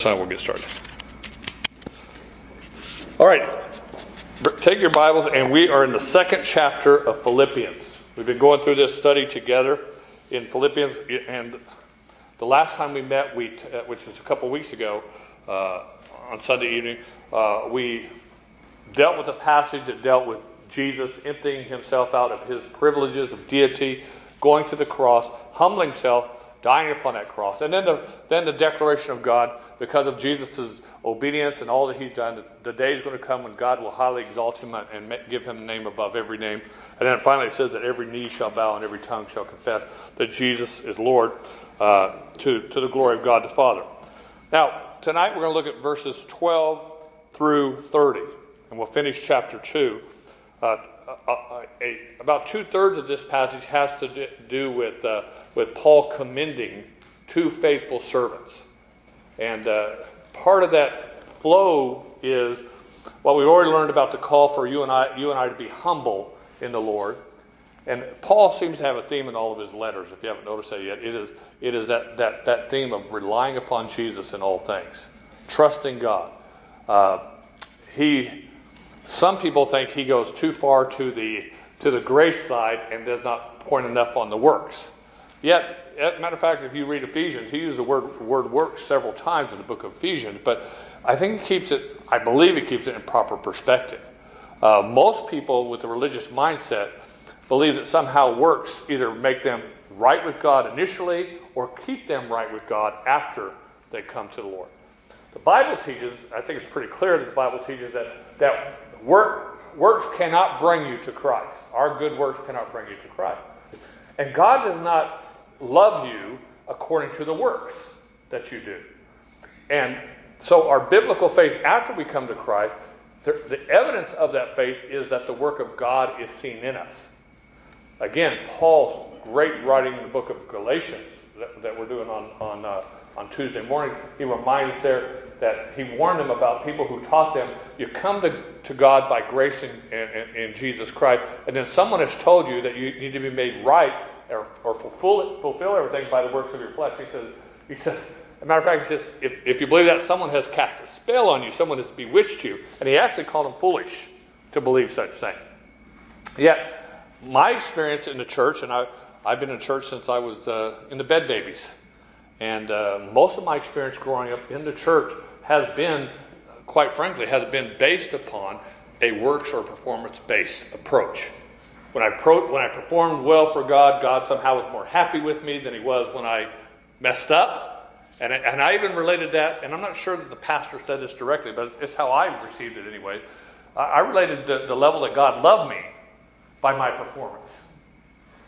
time we'll get started. All right, take your Bibles, and we are in the second chapter of Philippians. We've been going through this study together in Philippians, and the last time we met, we, uh, which was a couple weeks ago uh, on Sunday evening, uh, we dealt with a passage that dealt with Jesus emptying himself out of his privileges of deity, going to the cross, humbling himself, dying upon that cross. And then the, then the declaration of God, because of Jesus' obedience and all that he's done, the, day is going to come when God will highly exalt him and give him a name above every name. And then finally it says that every knee shall bow and every tongue shall confess that Jesus is Lord uh, to, to the glory of God the Father. Now, tonight we're going to look at verses 12 through 30, and we'll finish chapter 2. Uh, uh, uh, a, about two thirds of this passage has to do with, uh, with Paul commending two faithful servants. And uh, part of that flow is what we've already learned about the call for you and I, you and I to be humble in the Lord. And Paul seems to have a theme in all of his letters, if you haven't noticed that yet. It is, it is that, that, that theme of relying upon Jesus in all things, trusting God. Uh, he some people think he goes too far to the, to the grace side and does not point enough on the works. Yet, a matter of fact, if you read Ephesians, he uses the word, word works several times in the book of Ephesians, but I think he keeps it, I believe he keeps it in proper perspective. Uh, most people with a religious mindset believe that somehow works either make them right with God initially or keep them right with God after they come to the Lord. The Bible teaches, I think it's pretty clear that the Bible teaches that, that Work, works cannot bring you to Christ. Our good works cannot bring you to Christ. And God does not love you according to the works that you do. And so, our biblical faith after we come to Christ, the, the evidence of that faith is that the work of God is seen in us. Again, Paul's great writing in the book of Galatians that, that we're doing on, on, uh, on Tuesday morning, he reminds us there that he warned them about people who taught them you come to, to God by grace in, in, in, Jesus Christ, and then someone has told you that you need to be made right or, or fulfill, fulfill everything by the works of your flesh. He says, he says, as a matter of fact, he says, if, if you believe that, someone has cast a spell on you, someone has bewitched you. And he actually called them foolish to believe such thing. Yet, my experience in the church, and I, I've been in church since I was uh, in the bed babies. And uh, most of my experience growing up in the church has been, quite frankly, has been based upon a works or performance based approach. When I, pro- when I performed well for God, God somehow was more happy with me than he was when I messed up. And I, and I even related that, and I'm not sure that the pastor said this directly, but it's how I received it anyway. I related the, the level that God loved me by my performance.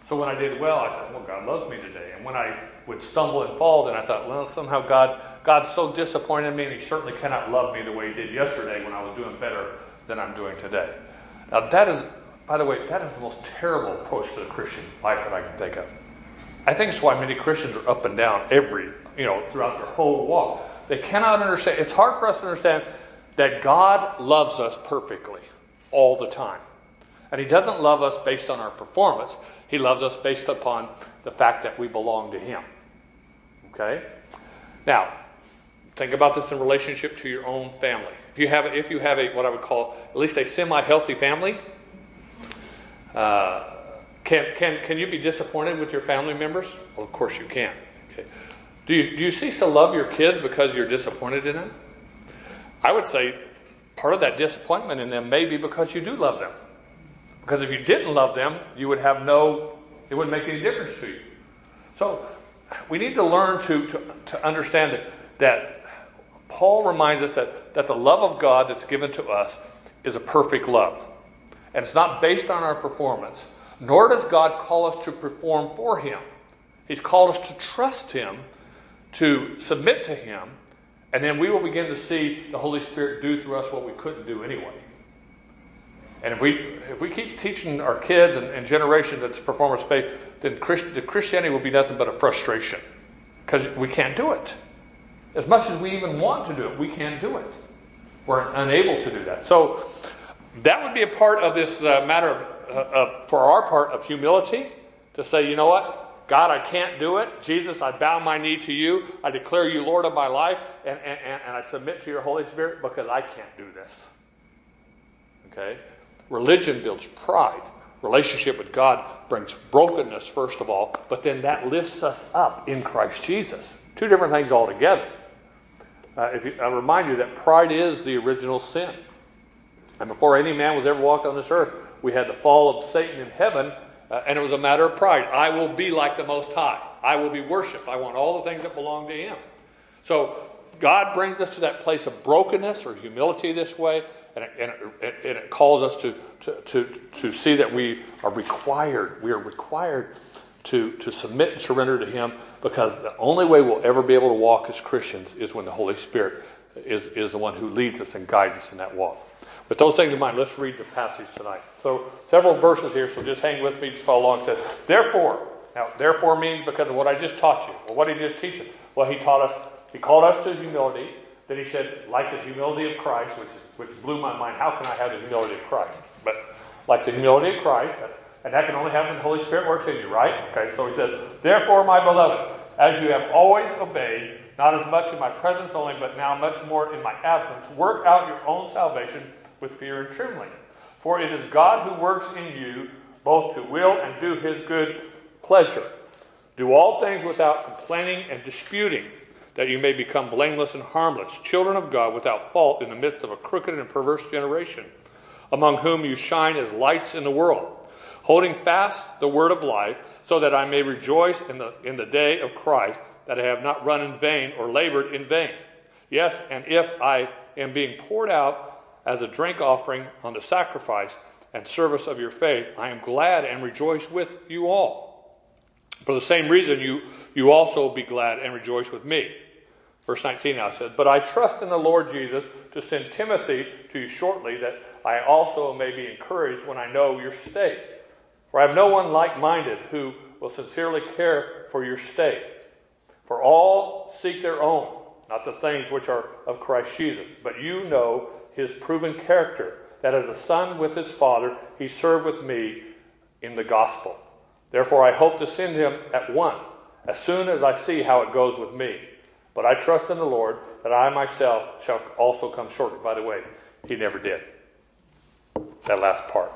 So when I did well, I thought, well, God loves me today. And when I would stumble and fall, then I thought, well, somehow God, God's so disappointed in me, and He certainly cannot love me the way He did yesterday when I was doing better than I'm doing today. Now, that is, by the way, that is the most terrible approach to the Christian life that I can think of. I think it's why many Christians are up and down every, you know, throughout their whole walk. They cannot understand. It's hard for us to understand that God loves us perfectly all the time. And He doesn't love us based on our performance. He loves us based upon the fact that we belong to Him. Okay? Now, think about this in relationship to your own family. If you have, if you have a what I would call at least a semi-healthy family, uh, can, can, can you be disappointed with your family members? Well, of course you can. Okay. Do you, do you cease to love your kids because you're disappointed in them? I would say part of that disappointment in them may be because you do love them. Because if you didn't love them, you would have no, it wouldn't make any difference to you. So we need to learn to, to, to understand that, that Paul reminds us that, that the love of God that's given to us is a perfect love. And it's not based on our performance, nor does God call us to perform for Him. He's called us to trust Him, to submit to Him, and then we will begin to see the Holy Spirit do through us what we couldn't do anyway. And if we, if we keep teaching our kids and, and generations that's performance based, then Christ, the Christianity will be nothing but a frustration because we can't do it. As much as we even want to do it, we can't do it. We're unable to do that. So that would be a part of this uh, matter of, uh, of, for our part, of humility to say, you know what? God, I can't do it. Jesus, I bow my knee to you. I declare you Lord of my life, and, and, and I submit to your Holy Spirit because I can't do this. Okay? Religion builds pride. Relationship with God brings brokenness, first of all, but then that lifts us up in Christ Jesus. Two different things altogether. Uh, if you, I remind you that pride is the original sin. And before any man was ever walked on this earth, we had the fall of Satan in heaven, uh, and it was a matter of pride. I will be like the Most High. I will be worshiped. I want all the things that belong to Him. So God brings us to that place of brokenness or humility this way, and it, and it, and it calls us to, to, to, to see that we are required. We are required to, to submit and surrender to Him because the only way we'll ever be able to walk as Christians is when the Holy Spirit is, is the one who leads us and guides us in that walk. With those things in mind, let's read the passage tonight. So, several verses here, so just hang with me, just follow along. It says, Therefore, now, therefore means because of what I just taught you. Well, what did he just teach us? Well, he taught us, he called us to humility. Then he said, like the humility of Christ, which, which blew my mind. How can I have the humility of Christ? But like the humility of Christ, and that can only happen when the Holy Spirit works in you, right? Okay, so he says, Therefore, my beloved, as you have always obeyed, not as much in my presence only, but now much more in my absence, work out your own salvation with fear and trembling. For it is God who works in you both to will and do his good pleasure. Do all things without complaining and disputing, that you may become blameless and harmless, children of God without fault in the midst of a crooked and perverse generation, among whom you shine as lights in the world holding fast the word of life, so that I may rejoice in the, in the day of Christ, that I have not run in vain or labored in vain. Yes, and if I am being poured out as a drink offering on the sacrifice and service of your faith, I am glad and rejoice with you all. For the same reason, you, you also be glad and rejoice with me. Verse 19 now says, But I trust in the Lord Jesus to send Timothy to you shortly, that I also may be encouraged when I know your state. For I have no one like minded who will sincerely care for your state. For all seek their own, not the things which are of Christ Jesus. But you know his proven character, that as a son with his father, he served with me in the gospel. Therefore, I hope to send him at once, as soon as I see how it goes with me. But I trust in the Lord that I myself shall also come shortly. By the way, he never did. That last part,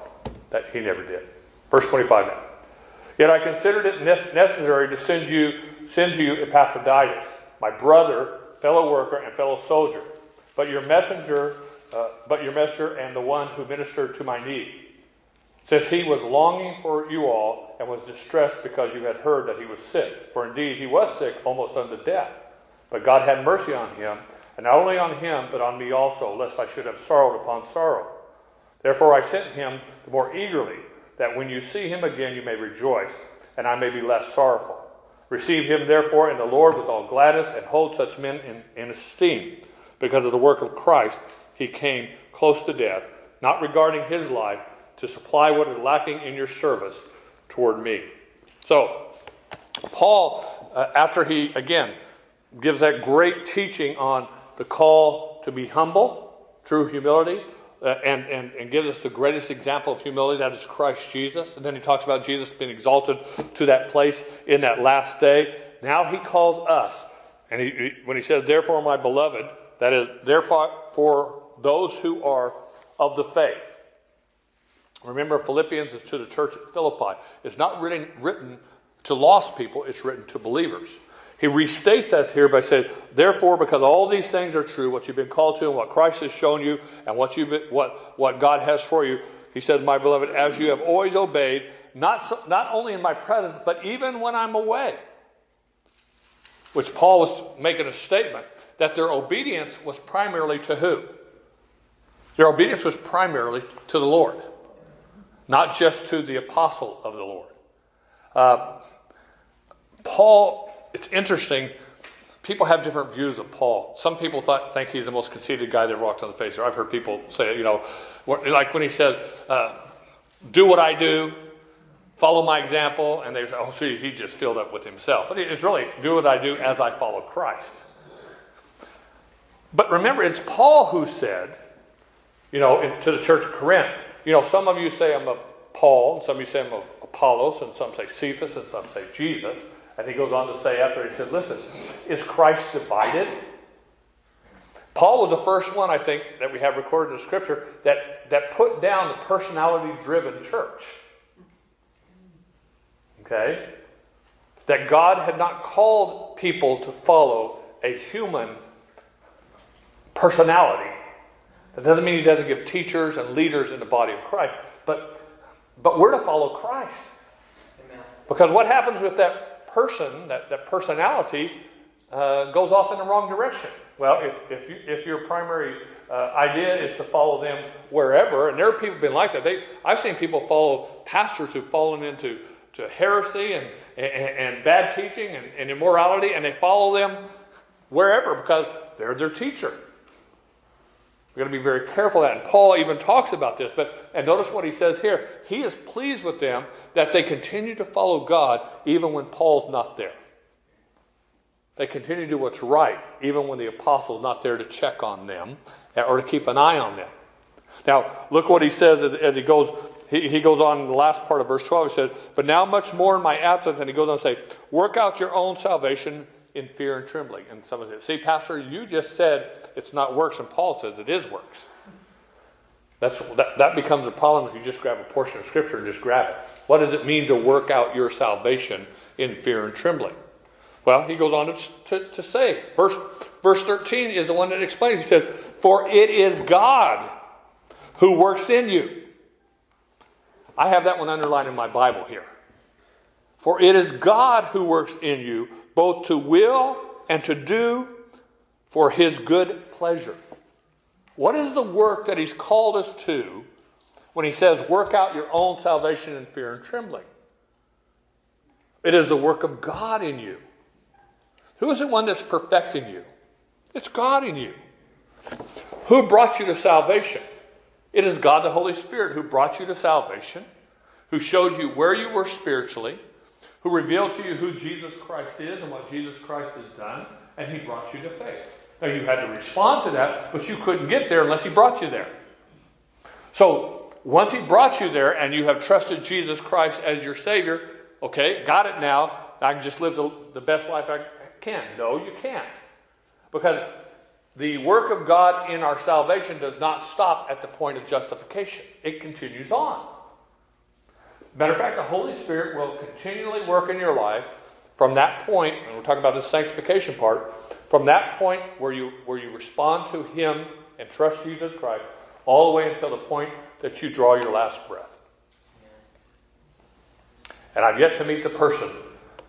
that he never did. Verse 25 now. Yet I considered it necessary to send you send to you Epaphroditus, my brother, fellow worker, and fellow soldier, but your messenger, uh, but your messenger and the one who ministered to my need. Since he was longing for you all and was distressed because you had heard that he was sick. For indeed he was sick almost unto death. But God had mercy on him, and not only on him, but on me also, lest I should have sorrowed upon sorrow. Therefore I sent him the more eagerly that when you see him again you may rejoice, and I may be less sorrowful. Receive him therefore in the Lord with all gladness, and hold such men in, in esteem. Because of the work of Christ, he came close to death, not regarding his life, to supply what is lacking in your service toward me. So, Paul, uh, after he, again, gives that great teaching on the call to be humble, true humility, uh, and, and, and gives us the greatest example of humility, that is Christ Jesus. And then he talks about Jesus being exalted to that place in that last day. Now he calls us, and he, he, when he says, Therefore, my beloved, that is, therefore, for those who are of the faith. Remember, Philippians is to the church at Philippi. It's not written, written to lost people, it's written to believers. He restates us here by saying, therefore, because all these things are true, what you've been called to and what Christ has shown you and what, you've been, what, what God has for you, he said, my beloved, as you have always obeyed, not, so, not only in my presence, but even when I'm away. Which Paul was making a statement that their obedience was primarily to who? Their obedience was primarily to the Lord, not just to the apostle of the Lord. Uh, Paul it's interesting. People have different views of Paul. Some people thought, think he's the most conceited guy that walked on the face. Or I've heard people say, you know, like when he said, uh, "Do what I do, follow my example," and they say, "Oh, see, he just filled up with himself." But it's really, "Do what I do as I follow Christ." But remember, it's Paul who said, you know, in, to the church of Corinth, you know, some of you say I'm of Paul, and some of you say I'm of Apollos, and some say Cephas, and some say Jesus. And he goes on to say after, he said, Listen, is Christ divided? Paul was the first one, I think, that we have recorded in Scripture that, that put down the personality driven church. Okay? That God had not called people to follow a human personality. That doesn't mean he doesn't give teachers and leaders in the body of Christ, but, but we're to follow Christ. Amen. Because what happens with that person, that, that personality, uh, goes off in the wrong direction. Well, if, if, you, if your primary uh, idea is to follow them wherever, and there are people been like that. They, I've seen people follow pastors who've fallen into to heresy and, and, and bad teaching and, and immorality, and they follow them wherever because they're their teacher. We've got to be very careful of that. And Paul even talks about this. But and notice what he says here. He is pleased with them that they continue to follow God even when Paul's not there. They continue to do what's right, even when the apostle's not there to check on them eh, or to keep an eye on them. Now, look what he says as, as he goes. He, he, goes on in the last part of verse 12. He said, But now much more in my absence. And he goes on to say, Work out your own salvation in fear and trembling. And someone said, See, Pastor, you just said it's not works, and Paul says it is works. That's, that, that becomes a problem if you just grab a portion of Scripture and just grab it. What does it mean to work out your salvation in fear and trembling? Well, he goes on to, to, to say, verse, verse 13 is the one that explains. He said, For it is God who works in you. I have that one underlined in my Bible here. For it is God who works in you, both to will and to do for his good pleasure. What is the work that he's called us to when he says, Work out your own salvation in fear and trembling? It is the work of God in you. Who is the one that's perfecting you? It's God in you. Who brought you to salvation? It is God the Holy Spirit who brought you to salvation, who showed you where you were spiritually, who revealed to you who Jesus Christ is and what Jesus Christ has done, and he brought you to faith. Now, you had to respond to that, but you couldn't get there unless he brought you there. So, once he brought you there and you have trusted Jesus Christ as your Savior, okay, got it now. I can just live the, the best life I can. No, you can't. Because the work of God in our salvation does not stop at the point of justification, it continues on. Matter of fact, the Holy Spirit will continually work in your life from that point, and we're talking about the sanctification part, from that point where you, where you respond to Him and trust Jesus Christ, all the way until the point that you draw your last breath. And I've yet to meet the person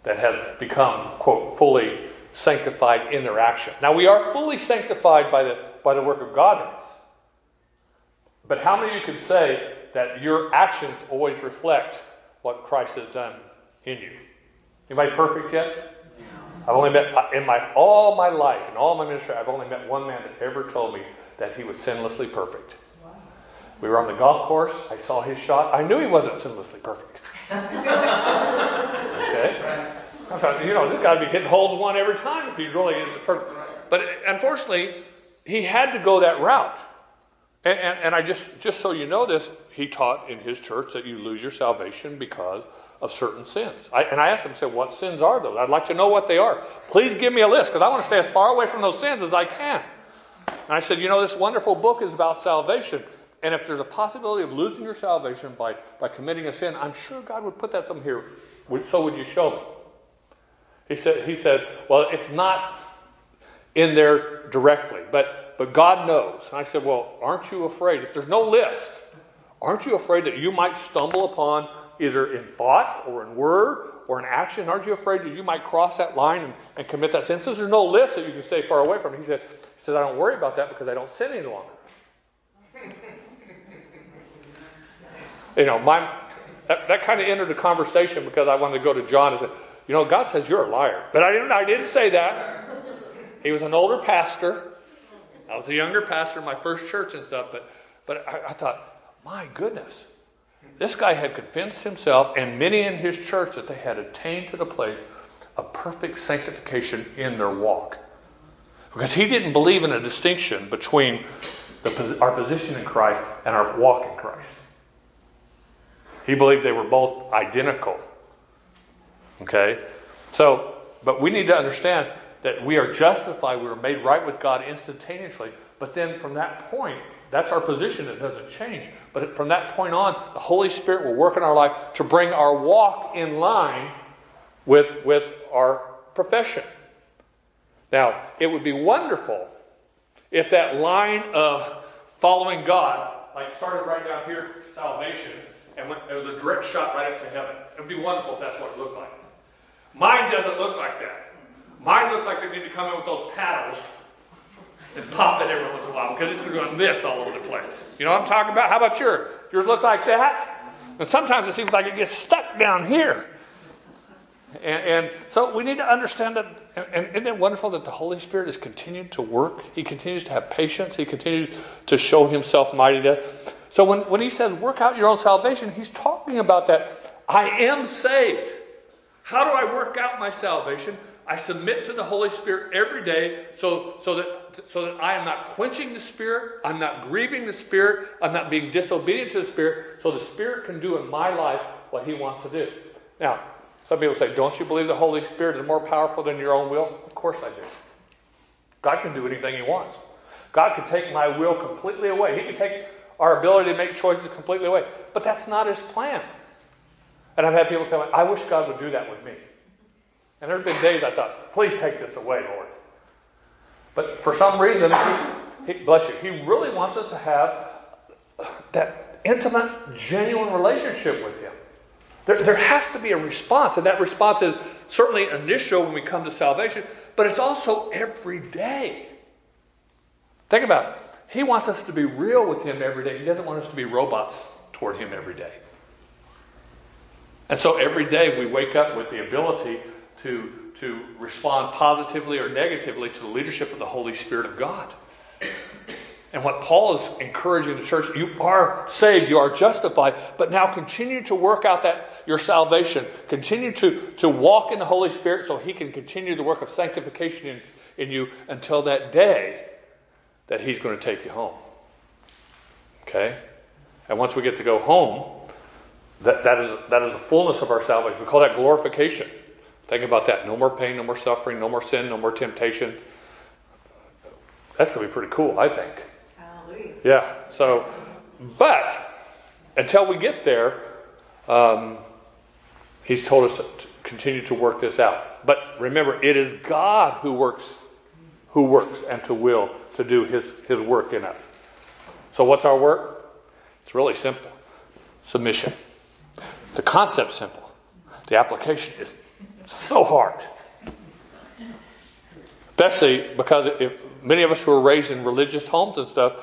that has become, quote, fully sanctified in their action. Now, we are fully sanctified by the, by the work of God in us. But how many of you can say that your actions always reflect what Christ has done in you? Anybody perfect yet? I've only met, in my, all my life, in all my ministry, I've only met one man that ever told me that he was sinlessly perfect. Wow. We were on the golf course. I saw his shot. I knew he wasn't sinlessly perfect. okay? I thought, you know, this guy would be hitting holes one every time if he's really is perfect. But unfortunately, he had to go that route. And, and, and, I just, just so you know this, he taught in his church that you lose your salvation because of certain sins. I, and I asked him, I said, what sins are those? I'd like to know what they are. Please give me a list because I want to stay as far away from those sins as I can. And I said, you know, this wonderful book is about salvation. And if there's a possibility of losing your salvation by, by committing a sin, I'm sure God would put that somewhere here. So would you show me? He said, he said, Well, it's not in there directly, but, but God knows. And I said, Well, aren't you afraid? If there's no list, aren't you afraid that you might stumble upon either in thought or in word or in action? Aren't you afraid that you might cross that line and, and commit that sin? Since there's no list that you can stay far away from, he said, he said, I don't worry about that because I don't sin any longer. you know, my, that, that kind of entered the conversation because I wanted to go to John and say, you know, God says you're a liar. But I didn't, I didn't say that. He was an older pastor. I was a younger pastor in my first church and stuff. But, but I, I thought, my goodness. This guy had convinced himself and many in his church that they had attained to the place of perfect sanctification in their walk. Because he didn't believe in a distinction between the, our position in Christ and our walk in Christ. He believed they were both identical. Okay? So, but we need to understand that we are justified, we are made right with God instantaneously. But then from that point, that's our position. It doesn't change. But from that point on, the Holy Spirit will work in our life to bring our walk in line with, with our profession. Now, it would be wonderful if that line of following God, like started right down here, salvation, and went, it was a direct shot right up to heaven. It would be wonderful if that's what it looked like. Mine doesn't look like that. Mine looks like they need to come in with those paddles and pop it every once in a while because it's going this all over the place. You know what I'm talking about? How about yours? Yours look like that? And sometimes it seems like it gets stuck down here. And, and, so we need to understand that, and, and isn't it wonderful that the Holy Spirit is continuing to work? He continues to have patience. He continues to show himself mighty to. So when, when he says, work out your own salvation, he's talking about that. I am saved. How do I work out my salvation? I submit to the Holy Spirit every day so, so, that, so that I am not quenching the Spirit, I'm not grieving the Spirit, I'm not being disobedient to the Spirit, so the Spirit can do in my life what He wants to do. Now, some people say, Don't you believe the Holy Spirit is more powerful than your own will? Of course I do. God can do anything He wants. God can take my will completely away. He can take our ability to make choices completely away. But that's not His plan. And I've had people tell me, I wish God would do that with me. And there have been days I thought, please take this away, Lord. But for some reason, he, he, bless you, He really wants us to have that intimate, genuine relationship with Him. There, there has to be a response, and that response is certainly initial when we come to salvation, but it's also every day. Think about it. He wants us to be real with Him every day. He doesn't want us to be robots toward Him every day. And so every day we wake up with the ability to, to respond positively or negatively to the leadership of the Holy Spirit of God. And what Paul is encouraging the church, you are saved, you are justified, but now continue to work out that your salvation. Continue to, to walk in the Holy Spirit so he can continue the work of sanctification in, in you until that day that he's going to take you home. Okay? And once we get to go home, that, that, is, that is the fullness of our salvation. We call that glorification. Think about that. No more pain, no more suffering, no more sin, no more temptation. That's going to be pretty cool, I think. Hallelujah. Yeah. So, but until we get there, um, he's told us to continue to work this out. But remember, it is God who works, who works and to will to do his, his work in us. So what's our work? It's really simple. Submission. The concept's simple. The application is so hard. Especially because if many of us who raised in religious homes and stuff,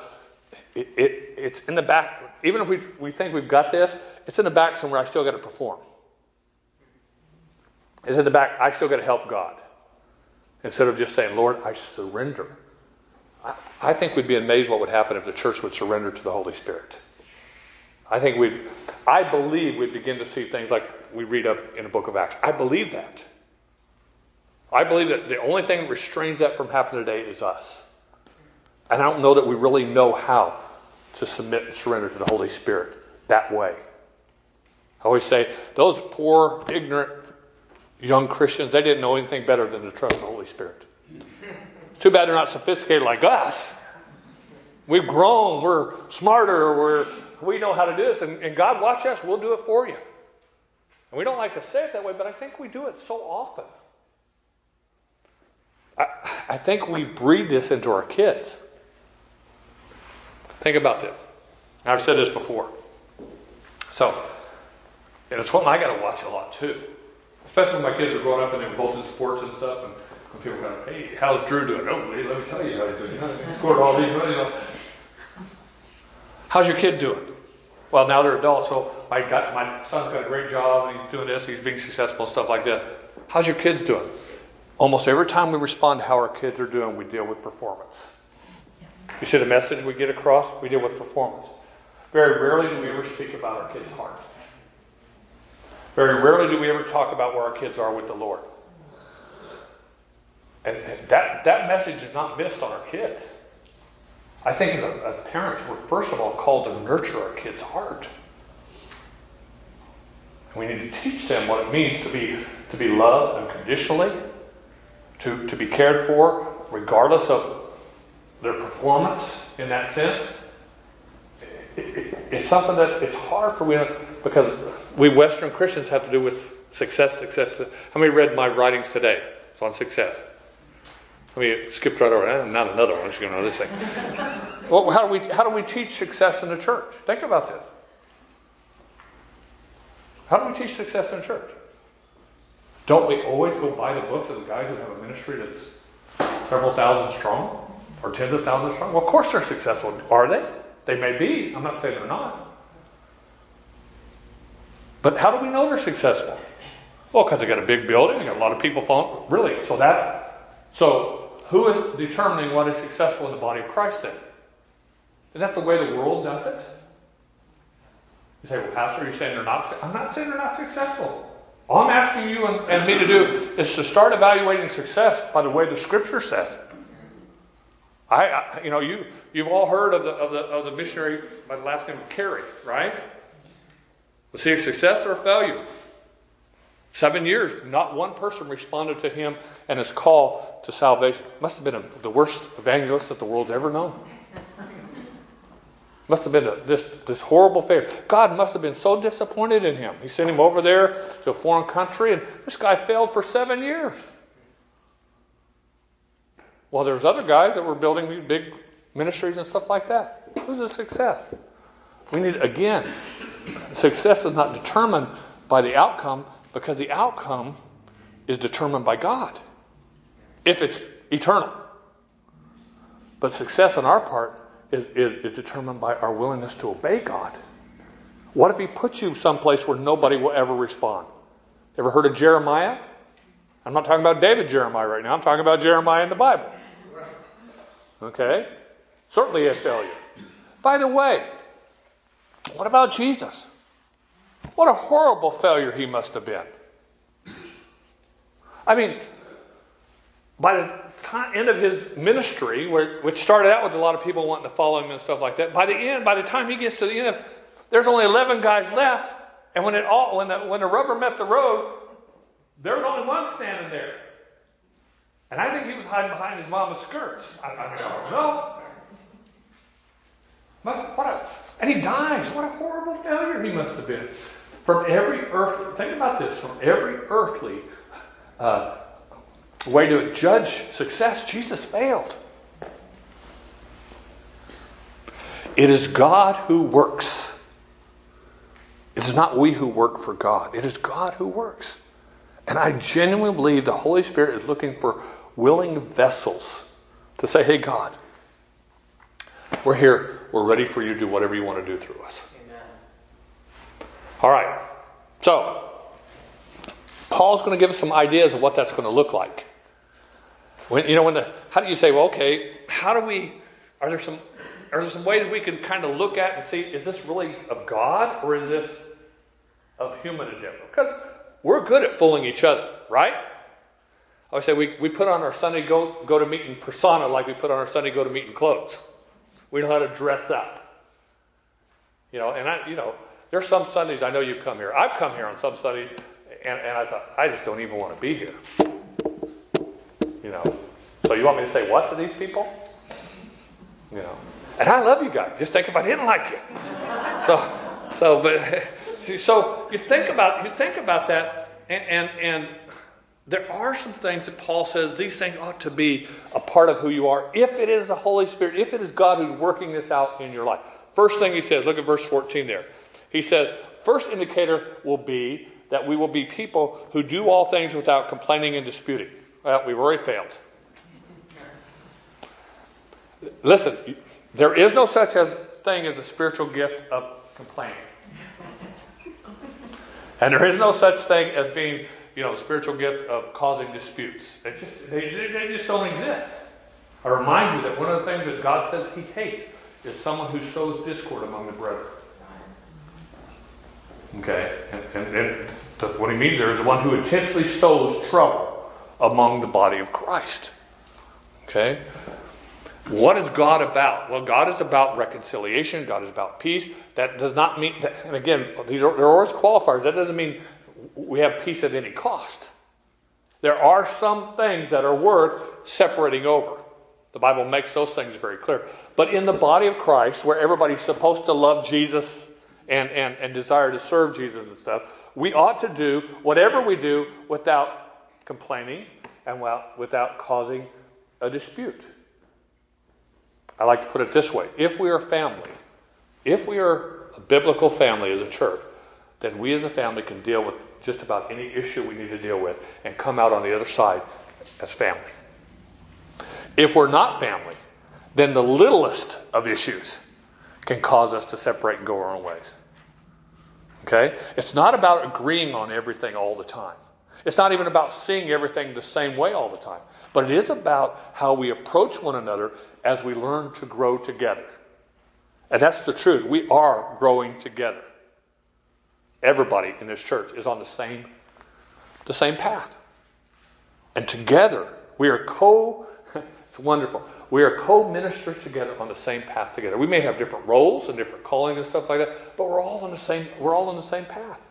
it, it, it's in the back. Even if we, we think we've got this, it's in the back somewhere. I still got to perform. It's in the back. I still got to help God. Instead of just saying, Lord, I surrender. I, I think we'd be amazed what would happen if the church would surrender to the Holy Spirit. I think we, I believe we begin to see things like we read up in the book of Acts. I believe that. I believe that the only thing that restrains that from happening today is us. And I don't know that we really know how to submit and surrender to the Holy Spirit that way. I always say, those poor, ignorant young Christians, they didn't know anything better than to trust the Holy Spirit. Too bad they're not sophisticated like us. We've grown, we're smarter, we're we know how to do this, and, and God, watch us, we'll do it for you. And we don't like to say it that way, but I think we do it so often. I, I think we breed this into our kids. Think about this. I've said this before. So, and it's something I got to watch a lot too. Especially when my kids are growing up and they're both in sports and stuff, and when people go, hey, how's Drew doing? Oh, let me tell you how he's doing. He scored all these, you know. How's your kid doing? Well, now they're adults, so my, my son's got a great job, and he's doing this, he's being successful, stuff like that. How's your kids doing? Almost every time we respond to how our kids are doing, we deal with performance. You see the message we get across? We deal with performance. Very rarely do we ever speak about our kids' heart. Very rarely do we ever talk about where our kids are with the Lord. And that, that message is not missed on our kids. I think as, a, as parents, we're first of all called to nurture our kids' heart. We need to teach them what it means to be to be loved unconditionally, to, to be cared for regardless of their performance in that sense. It, it, it's something that it's hard for we because we Western Christians have to do with success, success. How many read my writings today? It's on success. I mean, skipped right over. Eh, not another one. You know this thing. well, how do we how do we teach success in the church? Think about this. How do we teach success in church? Don't we always go buy the books of the guys who have a ministry that's several thousand strong or tens of thousands strong? Well, of course they're successful. Are they? They may be. I'm not saying they're not. But how do we know they're successful? Well, because they got a big building, they got a lot of people following. Really? So that, so who is determining what is successful in the body of Christ then? Isn't that the way the world does it? You say, well, Pastor, you're saying they're not. I'm not saying they're not successful. All I'm asking you and, and me to do is to start evaluating success by the way the Scripture says. I, I, you know, you you've all heard of the of the of the missionary by the last name of Carey, right? Was he a success or a failure? Seven years, not one person responded to him and his call to salvation. Must have been a, the worst evangelist that the world's ever known. Must have been a, this, this horrible failure. God must have been so disappointed in him. He sent him over there to a foreign country, and this guy failed for seven years. Well, there's other guys that were building these big ministries and stuff like that. Who's a success? We need, again, success is not determined by the outcome because the outcome is determined by God if it's eternal. But success on our part is, is, is determined by our willingness to obey God. What if He puts you someplace where nobody will ever respond? Ever heard of Jeremiah? I'm not talking about David Jeremiah right now. I'm talking about Jeremiah in the Bible. Okay? Certainly a failure. By the way, what about Jesus? What a horrible failure he must have been. I mean, by the time, end of his ministry, where, which started out with a lot of people wanting to follow him and stuff like that, by the end, by the time he gets to the end, there's only 11 guys left. And when it all, when the, when the rubber met the road, there was only one standing there. And I think he was hiding behind his mama's skirts. I I don't know. But what a, and he dies. What a horrible failure he must have been. From every earth, think about this, from every earthly uh, way to judge success, Jesus failed. It is God who works. It is not we who work for God. It is God who works. And I genuinely believe the Holy Spirit is looking for willing vessels to say, hey, God, we're here. We're ready for you to do whatever you want to do through us. All right. So, Paul's going to give us some ideas of what that's going to look like. When you know when the how do you say, well, okay, how do we are there some are there some ways we can kind of look at and see is this really of God or is this of human endeavor? Because we're good at fooling each other, right? I would say we, we put on our Sunday go, go to meeting persona like we put on our Sunday go to meeting clothes. We know how to dress up. You know, and I, you know, there's some Sundays I know you've come here. I've come here on some Sundays, and, and I thought, I just don't even want to be here. You know, so you want me to say what to these people? You know, and I love you guys. Just think if I didn't like you. So, so, but so you think about you think about that, and and, and there are some things that Paul says these things ought to be a part of who you are if it is the Holy Spirit, if it is God who's working this out in your life. First thing he says, look at verse 14 there. He said, first indicator will be that we will be people who do all things without complaining and disputing. Well, we've already failed. Listen, there is no such as thing as a spiritual gift of complaining. And there is no such thing as being you know, spiritual gift of causing disputes. They just, they, they just don't exist. I remind you that one of the things that God says He hates is someone who sows discord among the brethren. Okay? And, and, and what He means there is the one who intentionally sows trouble among the body of Christ. Okay? What is God about? Well, God is about reconciliation. God is about peace. That does not mean that, and again, these are, there are always qualifiers. That doesn't mean we have peace at any cost. There are some things that are worth separating over. The Bible makes those things very clear. But in the body of Christ, where everybody's supposed to love Jesus and, and, and desire to serve Jesus and stuff, we ought to do whatever we do without complaining and without causing a dispute. I like to put it this way if we are family, if we are a biblical family as a church, then we as a family can deal with just about any issue we need to deal with and come out on the other side as family. If we're not family, then the littlest of issues can cause us to separate and go our own ways. Okay? It's not about agreeing on everything all the time. It's not even about seeing everything the same way all the time. But it is about how we approach one another as we learn to grow together. And that's the truth. We are growing together. Everybody in this church is on the same, the same path. And together, we are co, it's wonderful. We are co ministers together on the same path together. We may have different roles and different callings and stuff like that, but we're all on the same, we're all on the same path.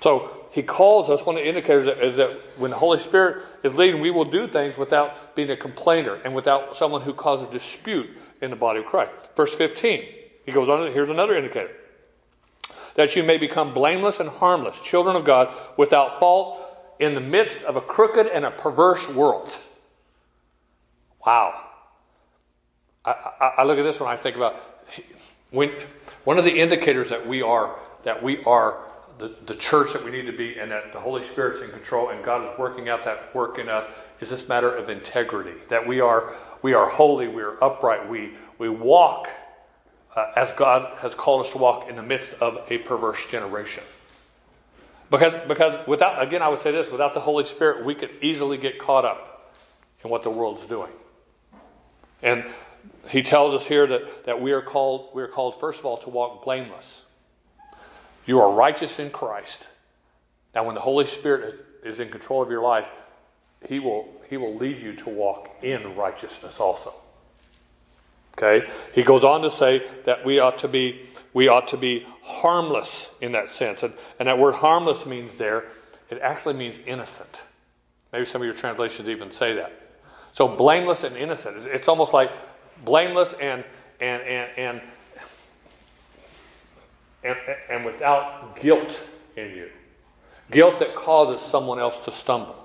So he calls us, one of the indicators is that when the Holy Spirit is leading, we will do things without being a complainer and without someone who causes dispute in the body of Christ. Verse 15, he goes on, here's another indicator. That you may become blameless and harmless, children of God, without fault in the midst of a crooked and a perverse world. Wow. I, I, I look at this when I think about when, one of the indicators that we are that we are the, the church that we need to be and that the Holy Spirit's in control and God is working out that work in us is this matter of integrity. That we are we are holy, we are upright, we we walk uh, as God has called us to walk in the midst of a perverse generation. Because because without again I would say this, without the Holy Spirit we could easily get caught up in what the world's doing. And he tells us here that, that we are called we are called first of all to walk blameless. You are righteous in Christ. Now, when the Holy Spirit is in control of your life, He will, he will lead you to walk in righteousness also. Okay? He goes on to say that we ought to be, we ought to be harmless in that sense. And, and that word harmless means there, it actually means innocent. Maybe some of your translations even say that. So blameless and innocent. It's almost like blameless and, and, and, and and, and without guilt in you. Guilt that causes someone else to stumble.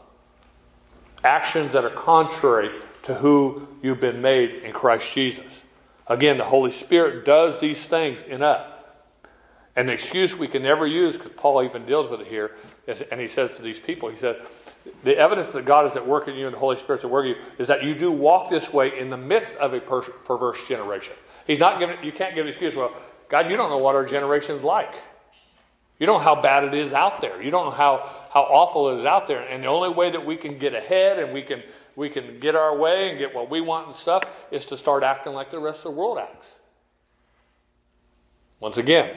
Actions that are contrary to who you've been made in Christ Jesus. Again, the Holy Spirit does these things in us. And the excuse we can never use, because Paul even deals with it here, is, and he says to these people, he said, the evidence that God is at work in you and the Holy Spirit's at work in you is that you do walk this way in the midst of a per- perverse generation. He's not giving, you can't give an excuse, well, God, you don't know what our generation's like. You don't know how bad it is out there. You don't know how, how awful it is out there. And the only way that we can get ahead and we can, we can get our way and get what we want and stuff is to start acting like the rest of the world acts. Once again,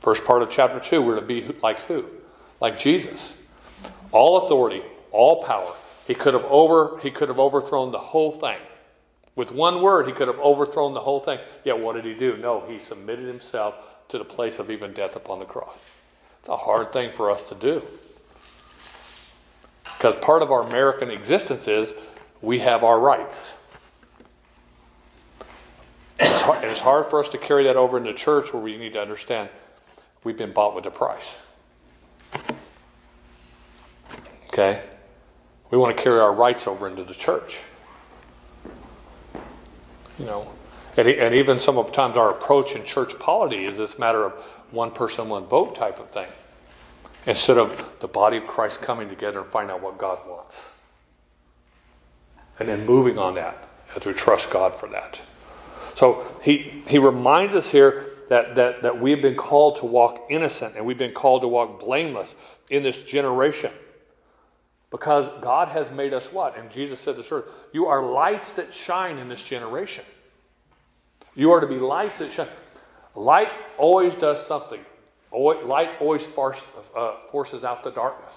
first part of chapter 2, we're to be like who? Like Jesus. All authority, all power. He could have over he could have overthrown the whole thing. With one word, he could have overthrown the whole thing. Yet what did he do? No, he submitted himself to the place of even death upon the cross. It's a hard thing for us to do. Because part of our American existence is we have our rights. It's hard, and it's hard for us to carry that over into church where we need to understand we've been bought with a price. Okay? We want to carry our rights over into the church. You know, and, and even some of times our approach in church polity is this matter of one person, one vote type of thing, instead of the body of Christ coming together and finding out what God wants, and then moving on that as we trust God for that. So he he reminds us here that that that we've been called to walk innocent and we've been called to walk blameless in this generation. Because God has made us what? And Jesus said this earth, you are lights that shine in this generation. You are to be lights that shine. Light always does something. Light always uh, forces out the darkness.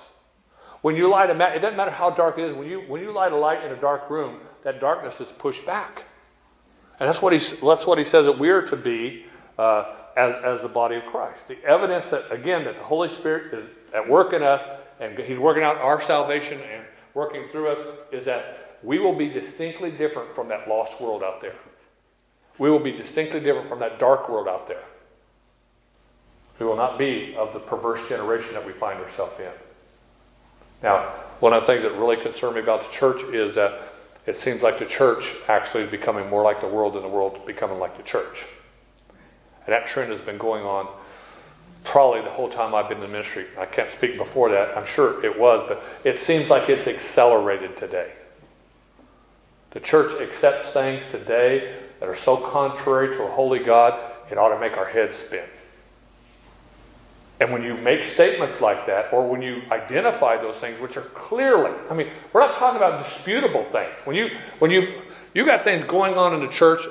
When you light a match, it doesn't matter how dark it is. When you when you light a light in a dark room, that darkness is pushed back, and that's what he that's what he says that we are to be uh, as as the body of Christ. The evidence that again that the Holy Spirit is at work in us and He's working out our salvation and working through it, is that we will be distinctly different from that lost world out there. We will be distinctly different from that dark world out there. We will not be of the perverse generation that we find ourselves in. Now, one of the things that really concern me about the church is that it seems like the church actually is becoming more like the world than the world becoming like the church. And that trend has been going on probably the whole time I've been in the ministry. I can't speak before that. I'm sure it was, but it seems like it's accelerated today. The church accepts things today that are so contrary to a holy God, it ought to make our heads spin. And when you make statements like that, or when you identify those things, which are clearly, I mean, we're not talking about disputable things. When you, when you, you got things going on in the church,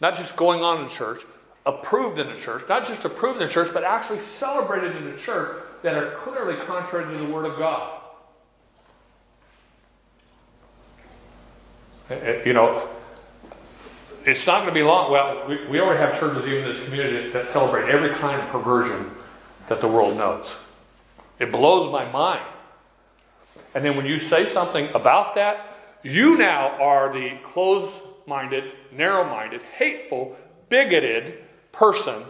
not just going on in the church, approved in the church, not just approved in the church, but actually celebrated in the church that are clearly contrary to the Word of God. Eh, eh, you know, it's not going to be long. Well, we, already have churches even in this community that celebrate every kind of perversion that the world knows. It blows my mind. And then when you say something about that, you now are the closed minded, narrow minded, hateful, bigoted person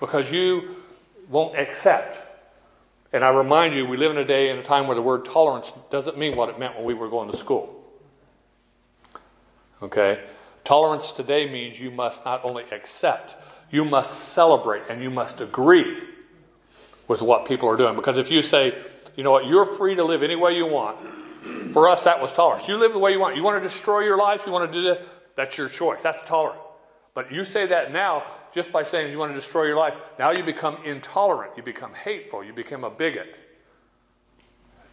because you won't accept. And I remind you, we live in a day and a time where the word tolerance doesn't mean what it meant when we were going to school. Okay? Tolerance today means you must not only accept, you must celebrate and you must agree with what people are doing. Because if you say, you know what, you're free to live any way you want, for us that was tolerance. You live the way you want. You want to destroy your life, you want to do that, that's your choice. That's tolerant. But you say that now just by saying you want to destroy your life, now you become intolerant, you become hateful, you become a bigot.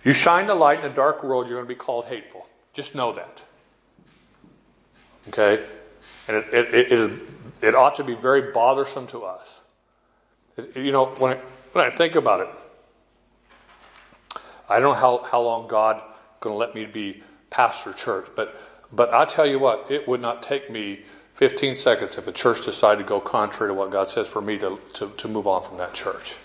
You shine the light in a dark world, you're going to be called hateful. Just know that. Okay? And it, it, it, it, ought to be very bothersome to us. It, you know, when I, when I think about it, I don't know how, how long God going to let me be pastor church, but but I tell you what, it would not take me 15 seconds if a church decided to go contrary to what God says for me to, to, to move on from that church.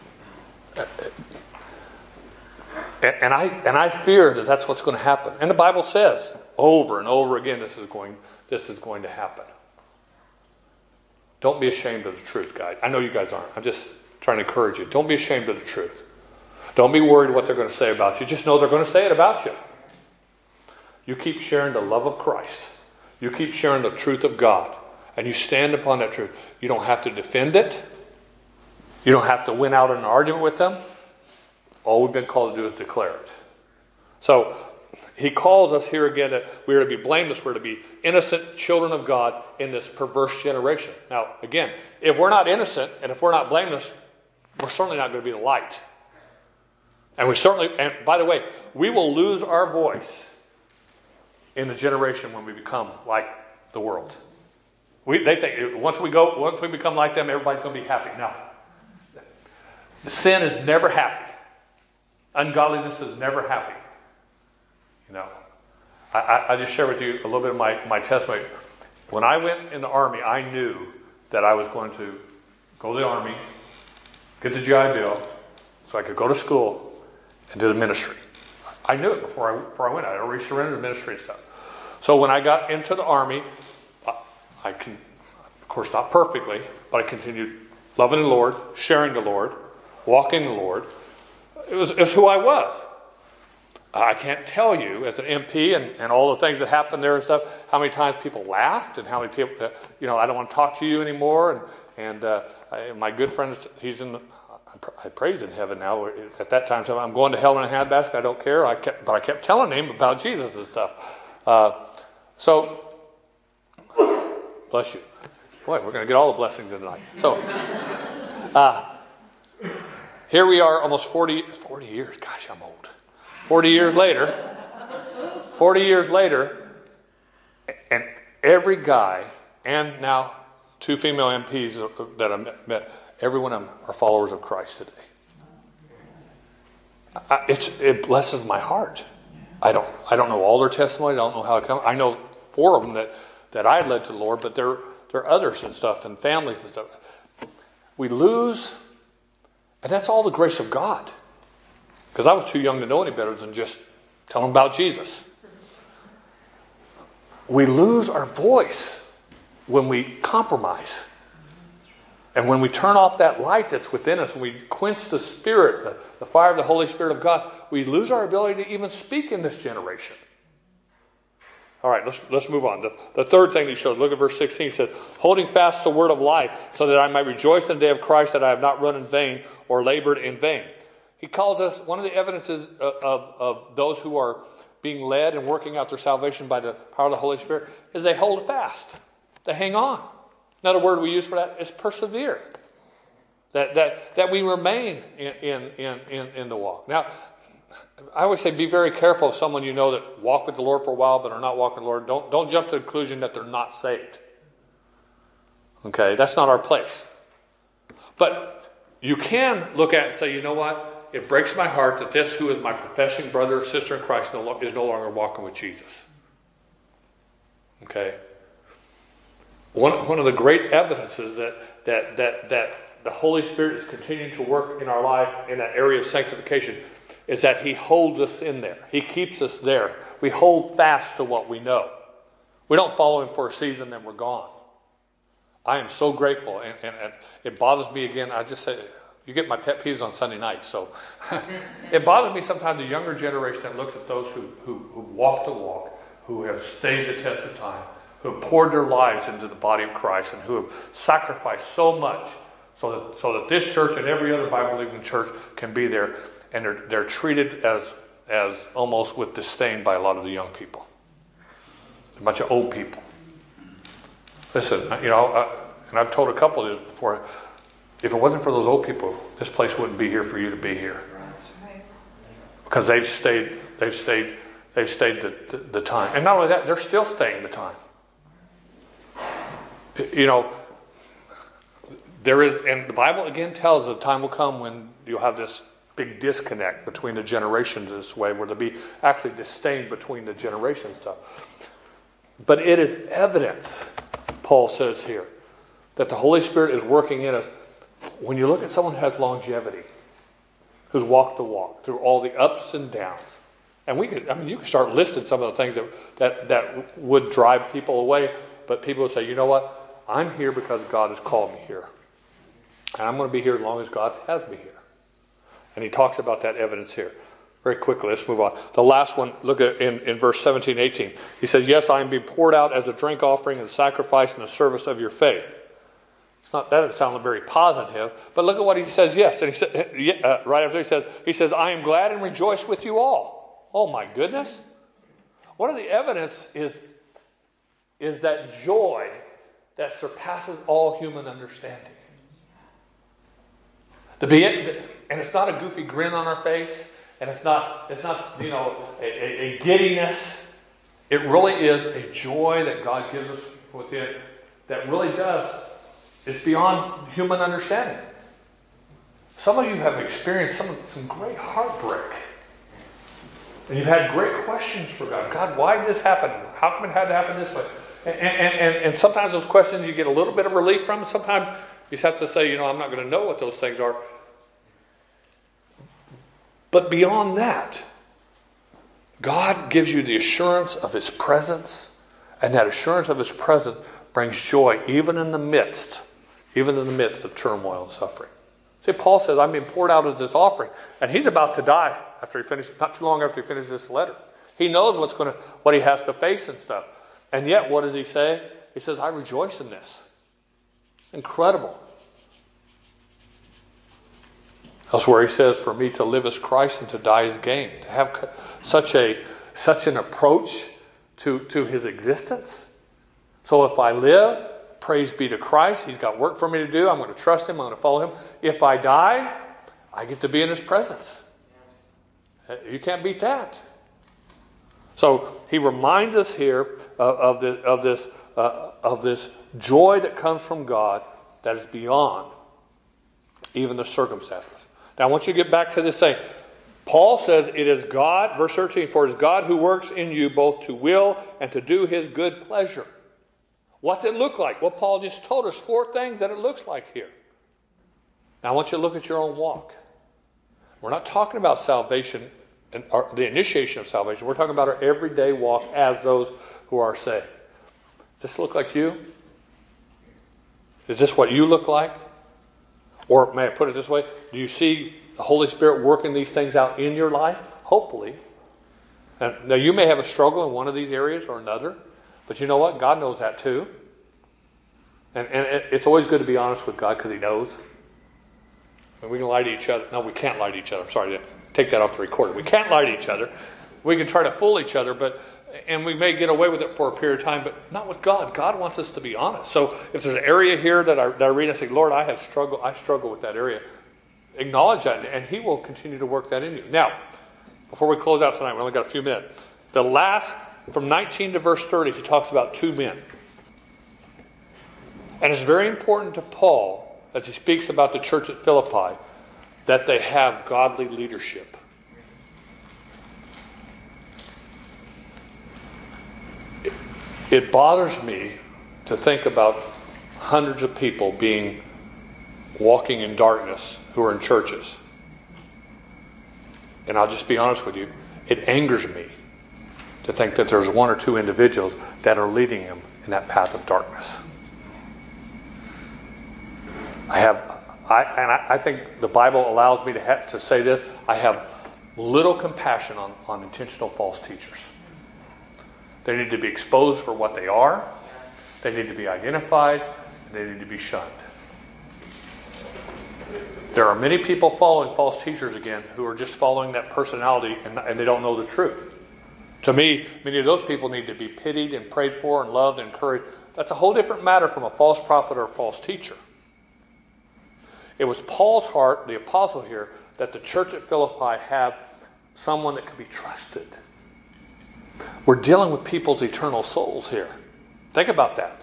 And I, and I fear that that's what's going to happen. And the Bible says over and over again this is going, this is going to happen. Don't be ashamed of the truth, guys. I know you guys aren't. I'm just trying to encourage you. Don't be ashamed of the truth. Don't be worried what they're going to say about you. Just know they're going to say it about you. You keep sharing the love of Christ. You keep sharing the truth of God. And you stand upon that truth. You don't have to defend it. You don't have to win out in an argument with them. All we've been called to do is declare it. So he calls us here again that we are to be blameless, we're to be innocent children of God in this perverse generation. Now, again, if we're not innocent and if we're not blameless, we're certainly not going to be the light. And we certainly, and by the way, we will lose our voice in the generation when we become like the world. We, they think once we go, once we become like them, everybody's going to be happy. No, sin is never happy. Ungodliness is never happy. You know, I, I, I just share with you a little bit of my, my testimony. When I went in the army, I knew that I was going to go to the army, get the GI Bill, so I could go to school and do the ministry. I knew it before I, before I went. I already surrendered the ministry and stuff. So when I got into the army, I can, of course, not perfectly, but I continued loving the Lord, sharing the Lord, walking the Lord. It was, it was who I was. I can't tell you, as an MP and, and all the things that happened there and stuff, how many times people laughed and how many people, uh, you know, I don't want to talk to you anymore. And, and uh, I, my good friend, he's in, I praise in heaven now. At that time, so I'm going to hell in a handbasket. I don't care. I kept, but I kept telling him about Jesus and stuff. Uh, so, bless you. Boy, we're going to get all the blessings tonight. So, uh, here we are almost 40, 40 years. Gosh, I'm old. 40 years later, 40 years later, and every guy, and now two female MPs that I met, every one of them are followers of Christ today. I, it blesses my heart. I don't, I don't know all their testimony. I don't know how it comes. I know four of them that, that I led to the Lord, but there, there are others and stuff and families and stuff. We lose, and that's all the grace of God. Because I was too young to know any better than just tell them about Jesus. We lose our voice when we compromise. And when we turn off that light that's within us, when we quench the Spirit, the, the fire of the Holy Spirit of God, we lose our ability to even speak in this generation. All right, let's, let's move on. The, the third thing he showed, look at verse 16. He says, Holding fast the word of life, so that I might rejoice in the day of Christ, that I have not run in vain or labored in vain. He calls us one of the evidences of, of, of those who are being led and working out their salvation by the power of the Holy Spirit is they hold fast, they hang on. Another word we use for that is persevere. That, that, that we remain in, in, in, in the walk. Now, I always say be very careful of someone you know that walk with the Lord for a while but are not walking the Lord. Don't, don't jump to the conclusion that they're not saved. Okay, that's not our place. But you can look at and say, you know what? It breaks my heart that this, who is my professing brother or sister in Christ, no, is no longer walking with Jesus. Okay? One, one of the great evidences that, that, that, that the Holy Spirit is continuing to work in our life in that area of sanctification is that He holds us in there. He keeps us there. We hold fast to what we know. We don't follow Him for a season, then we're gone. I am so grateful, and, and, and it bothers me again. I just say, you get my pet peeves on Sunday nights, so it bothers me sometimes the younger generation that looks at those who, who, who walk the walk, who have stayed the test of time, who have poured their lives into the body of Christ, and who have sacrificed so much so that, so that this church and every other Bible believing church can be there and they're, they're treated as, as almost with disdain by a lot of the young people. A bunch of old people. Listen, you know, uh, and I've told a couple of this before. If it wasn't for those old people, this place wouldn't be here for you to be here. Because they've stayed, they've stayed, they've stayed the, the, the time. And not only that, they're still staying the time. You know, there is, and the Bible again tells the time will come when you'll have this big disconnect between the generations this way, where there'll be actually disdain between the generations stuff. But it is evidence, Paul says here, that the Holy Spirit is working in us. When you look at someone who has longevity, who's walked the walk through all the ups and downs, and we could, I mean, you could start listing some of the things that, that, that would drive people away, but people would say, you know what? I'm here because God has called me here. And I'm going to be here as long as God has me here. And he talks about that evidence here. Very quickly, let's move on. The last one, look at in, in verse 17, 18. He says, Yes, I am being poured out as a drink offering and sacrifice in the service of your faith. It's not that doesn't sound very positive, but look at what he says. Yes, and he said uh, right after he says, he says, "I am glad and rejoice with you all." Oh my goodness! One of the evidence is is that joy that surpasses all human understanding. To be, and it's not a goofy grin on our face, and it's not, it's not, you know, a, a, a giddiness. It really is a joy that God gives us within that really does. It's beyond human understanding. Some of you have experienced some, some great heartbreak. And you've had great questions for God. God, why did this happen? How come it had to happen this way? And, and, and, and sometimes those questions you get a little bit of relief from. Sometimes you just have to say, you know, I'm not going to know what those things are. But beyond that, God gives you the assurance of His presence, and that assurance of His presence brings joy even in the midst, even in the midst of turmoil and suffering. See, Paul says, I'm being poured out as this offering, and he's about to die after he finishes, not too long after he finishes this letter. He knows what's going to, what he has to face and stuff. And yet, what does he say? He says, I rejoice in this. Incredible. Elsewhere he says, For me to live as Christ and to die as gain. To have such, a, such an approach to, to his existence. So if I live, praise be to Christ. He's got work for me to do. I'm going to trust him. I'm going to follow him. If I die, I get to be in his presence. You can't beat that. So he reminds us here of, of, the, of this, uh, of this joy that comes from God that is beyond even the circumstances. Now, I want you to get back to this thing. Paul says it is God, verse 13, for it is God who works in you both to will and to do his good pleasure. What's it look like? Well, Paul just told us four things that it looks like here. Now, I want you to look at your own walk. We're not talking about salvation and the initiation of salvation. We're talking about our everyday walk as those who are saved. Does this look like you? Is this what you look like? Or may I put it this way? Do you see the Holy Spirit working these things out in your life? Hopefully. And now you may have a struggle in one of these areas or another, but you know what? God knows that too. And, and it's always good to be honest with God because He knows. And we can lie to each other. No, we can't lie to each other. I'm sorry to take that off the recorder. We can't lie to each other. We can try to fool each other, but and we may get away with it for a period of time, but not with God. God wants us to be honest. So if there's an area here that I, that I read and say, Lord, I have struggled, I struggle with that area, acknowledge that, and He will continue to work that in you. Now, before we close out tonight, we only got a few minutes. The last, from 19 to verse 30, he talks about two men. And it's very important to Paul, as he speaks about the church at Philippi, that they have godly leadership. It bothers me to think about hundreds of people being walking in darkness who are in churches. And I'll just be honest with you, it angers me to think that there's one or two individuals that are leading them in that path of darkness. I have, I, and I, I think the Bible allows me to, have, to say this. I have little compassion on, on intentional false teachers. They need to be exposed for what they are. They need to be identified. they need to be shunned. There are many people following false teachers again who are just following that personality and, and they don't know the truth. To me, many of those people need to be pitied and prayed for and loved and encouraged. That's a whole different matter from a false prophet or a false teacher. It was Paul's heart, the apostle here, that the church at Philippi have someone that could be trusted. We're dealing with people's eternal souls here. Think about that.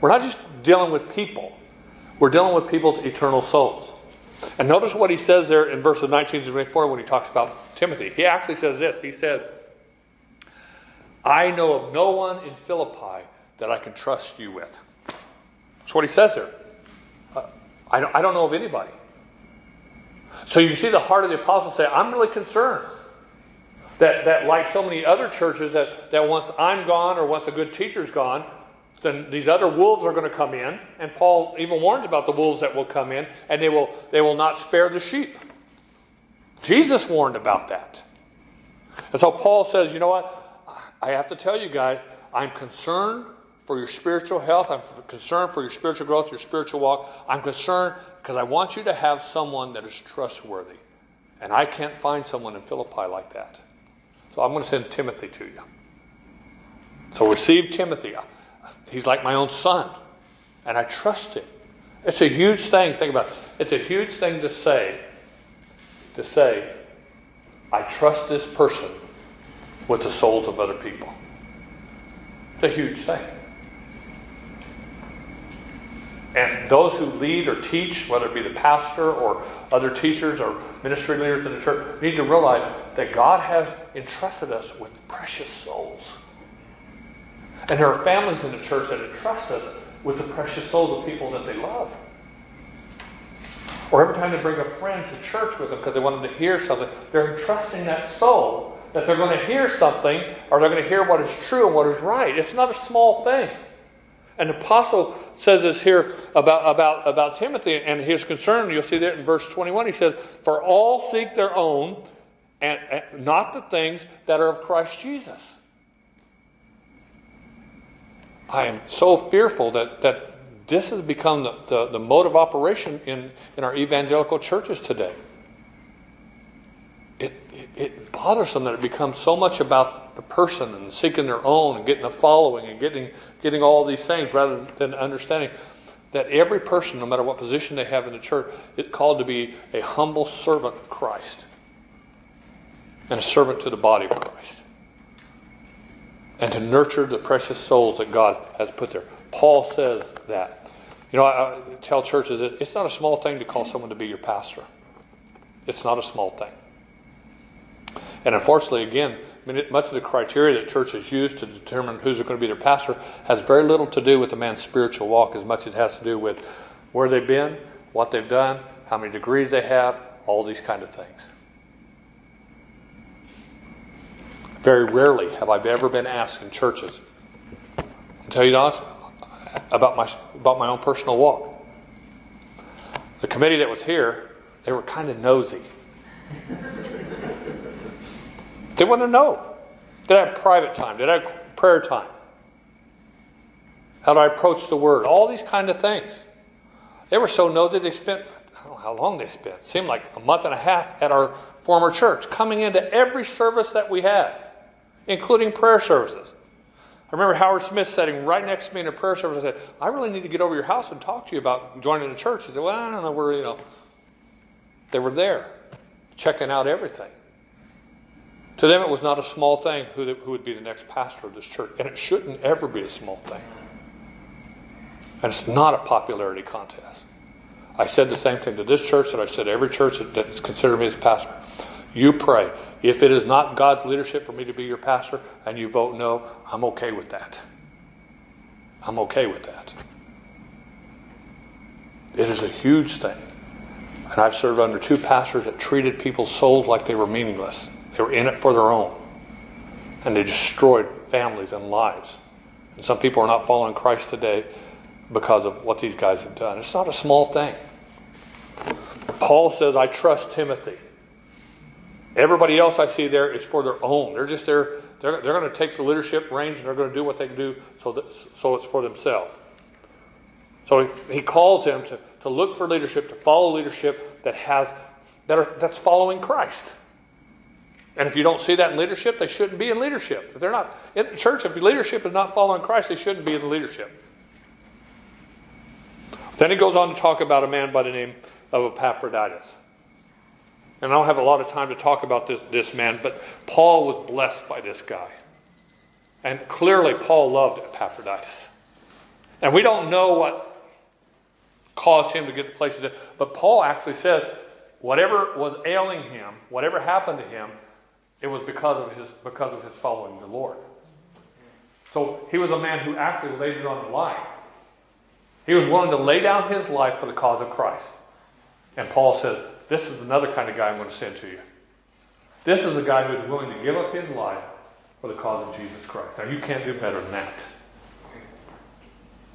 We're not just dealing with people, we're dealing with people's eternal souls. And notice what he says there in verses 19 to 24 when he talks about Timothy. He actually says this He said, I know of no one in Philippi that I can trust you with. That's what he says there. Uh, I don't, I don't know of anybody. So you see the heart of the apostle say, I'm really concerned that, that like so many other churches, that, that once I'm gone or once a good teacher's gone, then these other wolves are going to come in. And Paul even warns about the wolves that will come in, and they will, they will not spare the sheep. Jesus warned about that. And so Paul says, you know what? I have to tell you guys, I'm concerned for your spiritual health. I'm concerned for your spiritual growth, your spiritual walk. I'm concerned because I want you to have someone that is trustworthy. And I can't find someone in Philippi like that. So I'm going to send Timothy to you. So receive Timothy. He's like my own son. And I trust him. It's a huge thing. Think about it. It's a huge thing to say, to say, I trust this person with the souls of other people. It's a huge thing. And those who lead or teach, whether it be the pastor or other teachers or ministry leaders in the church, need to realize that God has entrusted us with precious souls. And there are families in the church that entrust us with the precious souls of people that they love. Or every time they bring a friend to church with them because they want them to hear something, they're entrusting that soul that they're going to hear something or they're going to hear what is true and what is right. It's not a small thing. An apostle says this here about, about, about Timothy and his concern. You'll see that in verse 21. He says, For all seek their own, and, and not the things that are of Christ Jesus. I am so fearful that, that this has become the, the, the mode of operation in, in our evangelical churches today. It, it, it bothers them that it becomes so much about the person and seeking their own and getting a following and getting, getting all these things rather than understanding that every person, no matter what position they have in the church, is called to be a humble servant of Christ and a servant to the body of Christ and to nurture the precious souls that God has put there. Paul says that. You know, I, tell churches it's not a small thing to call someone to be your pastor. It's not a small thing. And unfortunately, again, much of the criteria that churches use to determine who's going to be their pastor has very little to do with the man's spiritual walk as much as it has to do with where they've been, what they've done, how many degrees they have, all these kind of things. Very rarely have I ever been asked in churches, to tell you honest, about my, about my own personal walk. The committee that was here, they were kind of nosy. they want to know. Did I have private time? Did I have prayer time? How do I approach the word? All these kind of things. They were so nosy they spent, I don't know how long they spent. It seemed like a month and a half at our former church, coming into every service that we had, including prayer services. I remember Howard Smith sitting right next to me in a prayer service. I said, I really need to get over your house and talk to you about joining the church. He said, Well, I don't know where, you know. They were there, checking out everything. To them, it was not a small thing who, who would be the next pastor of this church. And it shouldn't ever be a small thing. And it's not a popularity contest. I said the same thing to this church that I said to every church that, that's considered me as pastor. You pray. If it is not God's leadership for me to be your pastor and you vote no, I'm okay with that. I'm okay with that. It is a huge thing. And I've served under two pastors that treated people's souls like they were meaningless. They were in it for their own. And they destroyed families and lives. And some people are not following Christ today because of what these guys have done. It's not a small thing. Paul says, I trust Timothy. Everybody else I see there is for their own. They're just there. They're, they're going to take the leadership reins and they're going to do what they can do so, that, so it's for themselves. So he, he calls them to, to look for leadership, to follow leadership that has that are, that's following Christ. And if you don't see that in leadership, they shouldn't be in leadership. If they're not in the church, if leadership is not following Christ, they shouldn't be in leadership. Then he goes on to talk about a man by the name of Epaphroditus. And I don't have a lot of time to talk about this, this man, but Paul was blessed by this guy. And clearly, Paul loved Epaphroditus. And we don't know what caused him to get the place to but Paul actually said whatever was ailing him, whatever happened to him, it was because of his because of his following the Lord. So he was a man who actually laid it on the line. He was willing to lay down his life for the cause of Christ. And Paul says, This is another kind of guy I'm going to send to you. This is a guy who is willing to give up his life for the cause of Jesus Christ. Now, you can't do better than that.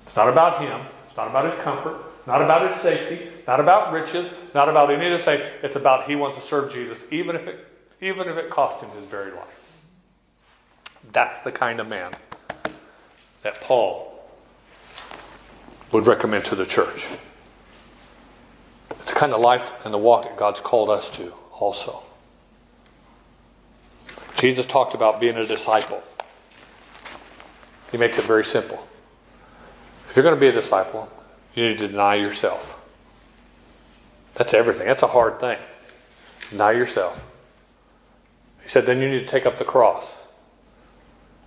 It's not about him, it's not about his comfort, not about his safety, not about riches, not about any of this thing. It's about he wants to serve Jesus, even if it, even if it cost him his very life. That's the kind of man that Paul would recommend to the church. It's the kind of life and the walk that God's called us to also. Jesus talked about being a disciple. He makes it very simple. If you're going to be a disciple, you need to deny yourself. That's everything. That's a hard thing. Deny yourself. Said, then you need to take up the cross.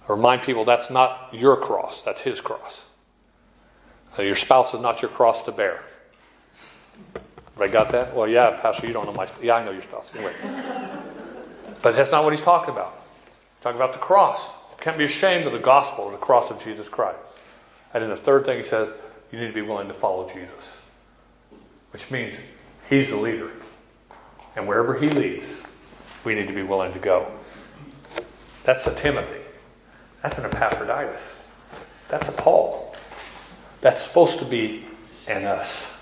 remind people that's not your cross, that's his cross. Uh, your spouse is not your cross to bear. Everybody got that? Well, yeah, Pastor, you don't know my Yeah, I know your spouse. Anyway. but that's not what he's talking about. He's talking about the cross. You can't be ashamed of the gospel the cross of Jesus Christ. And then the third thing he says, you need to be willing to follow Jesus. Which means he's the leader. And wherever he leads, we need to be willing to go. That's a Timothy. That's an Epaphroditus. That's a Paul. That's supposed to be in us.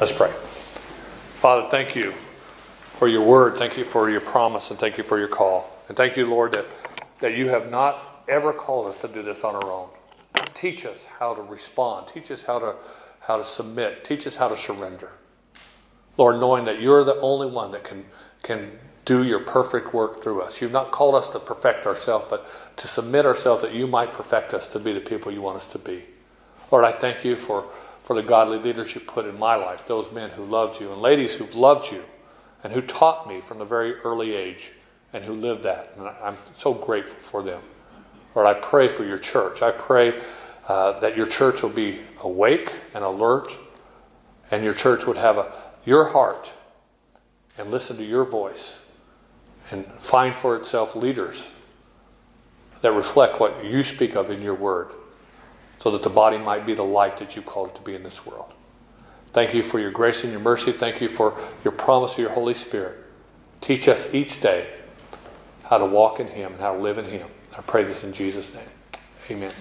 Let's pray. Father, thank you for your word. Thank you for your promise, and thank you for your call. And thank you, Lord, that, that you have not ever called us to do this on our own. Teach us how to respond. Teach us how to, how to submit. Teach us how to surrender. Lord, knowing that you're the only one that can, can do your perfect work through us. You've not called us to perfect ourselves, but to submit ourselves that you might perfect us to be the people you want us to be. Lord, I thank you for, for the godly leaders you put in my life, those men who loved you, and ladies who've loved you, and who taught me from the very early age, and who lived that. And I'm so grateful for them. Lord, I pray for your church. I pray uh, that your church will be awake and alert, and your church would have a, your heart and listen to your voice and find for itself leaders that reflect what you speak of in your word so that the body might be the light that you called it to be in this world. Thank you for your grace and your mercy. Thank you for your promise of your Holy Spirit. Teach us each day how to walk in Him and how to live in Him. I pray this in Jesus' name. Amen.